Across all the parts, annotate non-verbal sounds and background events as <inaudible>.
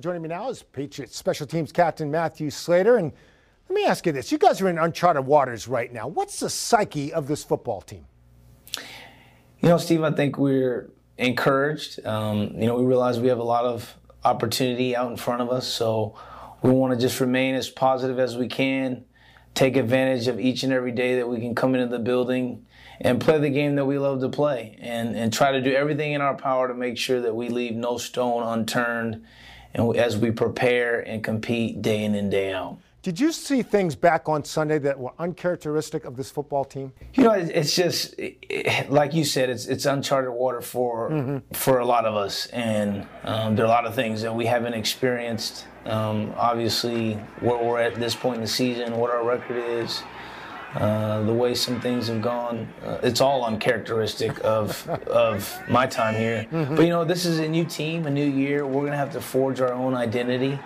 Joining me now is Patriots special teams captain Matthew Slater. And let me ask you this you guys are in uncharted waters right now. What's the psyche of this football team? You know, Steve, I think we're encouraged. Um, you know, we realize we have a lot of opportunity out in front of us. So we want to just remain as positive as we can, take advantage of each and every day that we can come into the building and play the game that we love to play and, and try to do everything in our power to make sure that we leave no stone unturned and as we prepare and compete day in and day out. Did you see things back on Sunday that were uncharacteristic of this football team? You know, it's just like you said, it's it's uncharted water for mm-hmm. for a lot of us, and um, there are a lot of things that we haven't experienced. Um, obviously, where we're at this point in the season, what our record is, uh, the way some things have gone. Uh, it's all uncharacteristic of <laughs> of my time here. Mm-hmm. But you know, this is a new team, a new year. We're gonna have to forge our own identity,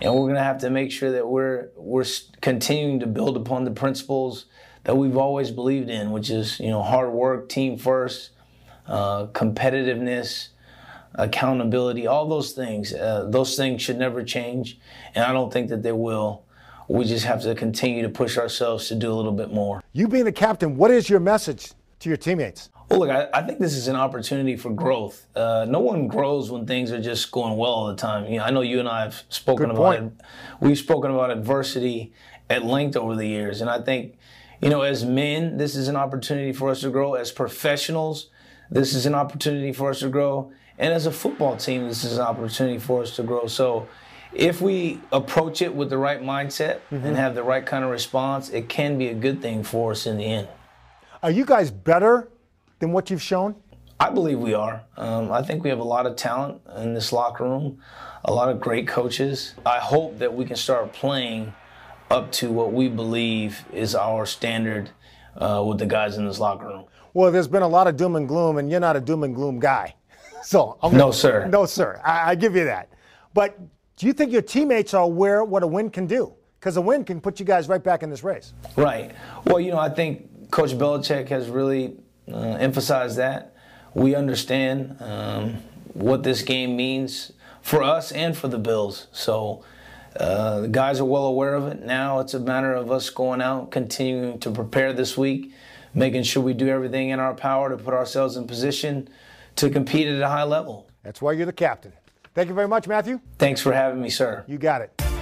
and we're gonna have to make sure that we're we're continuing to build upon the principles that we've always believed in, which is you know hard work, team first, uh, competitiveness. Accountability, all those things, uh, those things should never change, and I don't think that they will we just have to continue to push ourselves to do a little bit more. You being the captain, what is your message to your teammates? Well, look, I, I think this is an opportunity for growth. Uh, no one grows when things are just going well all the time. You know, I know you and I have spoken Good about point. it. We've spoken about adversity at length over the years, and I think, you know, as men, this is an opportunity for us to grow. As professionals, this is an opportunity for us to grow, and as a football team, this is an opportunity for us to grow. So if we approach it with the right mindset mm-hmm. and have the right kind of response, it can be a good thing for us in the end. Are you guys better than what you've shown? I believe we are. Um, I think we have a lot of talent in this locker room, a lot of great coaches. I hope that we can start playing up to what we believe is our standard uh, with the guys in this locker room. Well, there's been a lot of doom and gloom, and you're not a doom and gloom guy. <laughs> So, I'm no, sir. No, sir. I, I give you that. But do you think your teammates are aware what a win can do? Because a win can put you guys right back in this race. Right. Well, you know, I think Coach Belichick has really uh, emphasized that. We understand um, what this game means for us and for the Bills. So uh, the guys are well aware of it. Now it's a matter of us going out, continuing to prepare this week, making sure we do everything in our power to put ourselves in position to compete at a high level. That's why you're the captain. Thank you very much, Matthew. Thanks for having me, sir. You got it.